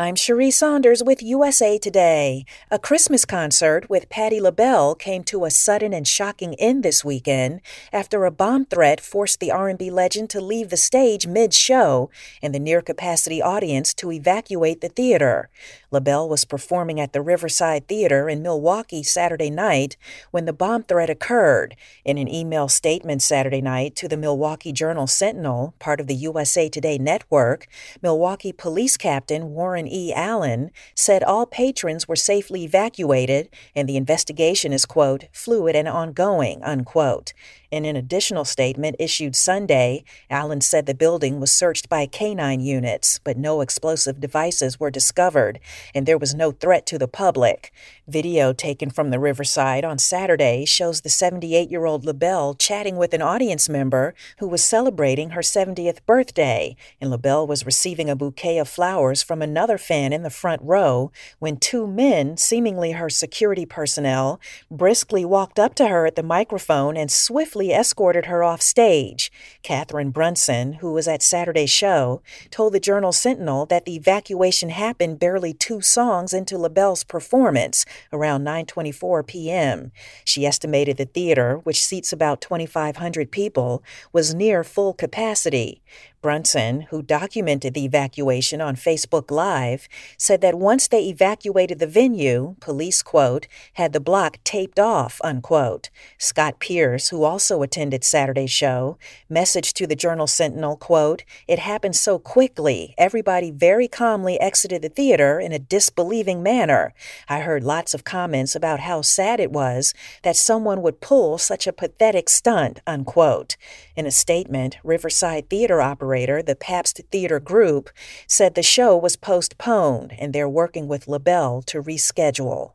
I'm Cherie Saunders with USA Today. A Christmas concert with Patti LaBelle came to a sudden and shocking end this weekend after a bomb threat forced the R&B legend to leave the stage mid-show and the near-capacity audience to evacuate the theater. LaBelle was performing at the Riverside Theater in Milwaukee Saturday night when the bomb threat occurred. In an email statement Saturday night to the Milwaukee Journal Sentinel, part of the USA Today network, Milwaukee Police Captain Warren E. Allen said all patrons were safely evacuated and the investigation is, quote, fluid and ongoing, unquote. In an additional statement issued Sunday, Allen said the building was searched by canine units, but no explosive devices were discovered, and there was no threat to the public. Video taken from the Riverside on Saturday shows the 78 year old LaBelle chatting with an audience member who was celebrating her 70th birthday, and LaBelle was receiving a bouquet of flowers from another fan in the front row when two men, seemingly her security personnel, briskly walked up to her at the microphone and swiftly escorted her off stage. Catherine Brunson, who was at Saturday's show, told the Journal Sentinel that the evacuation happened barely two songs into LaBelle's performance, around 9:24 p.m. She estimated the theater, which seats about 2,500 people, was near full capacity. Brunson, who documented the evacuation on Facebook Live, said that once they evacuated the venue, police, quote, had the block taped off, unquote. Scott Pierce, who also attended Saturday's show, messaged to the Journal Sentinel, quote, It happened so quickly. Everybody very calmly exited the theater in a disbelieving manner. I heard lots of comments about how sad it was that someone would pull such a pathetic stunt, unquote. In a statement, Riverside Theater operator operator, the Pabst Theater Group, said the show was postponed and they're working with LaBelle to reschedule.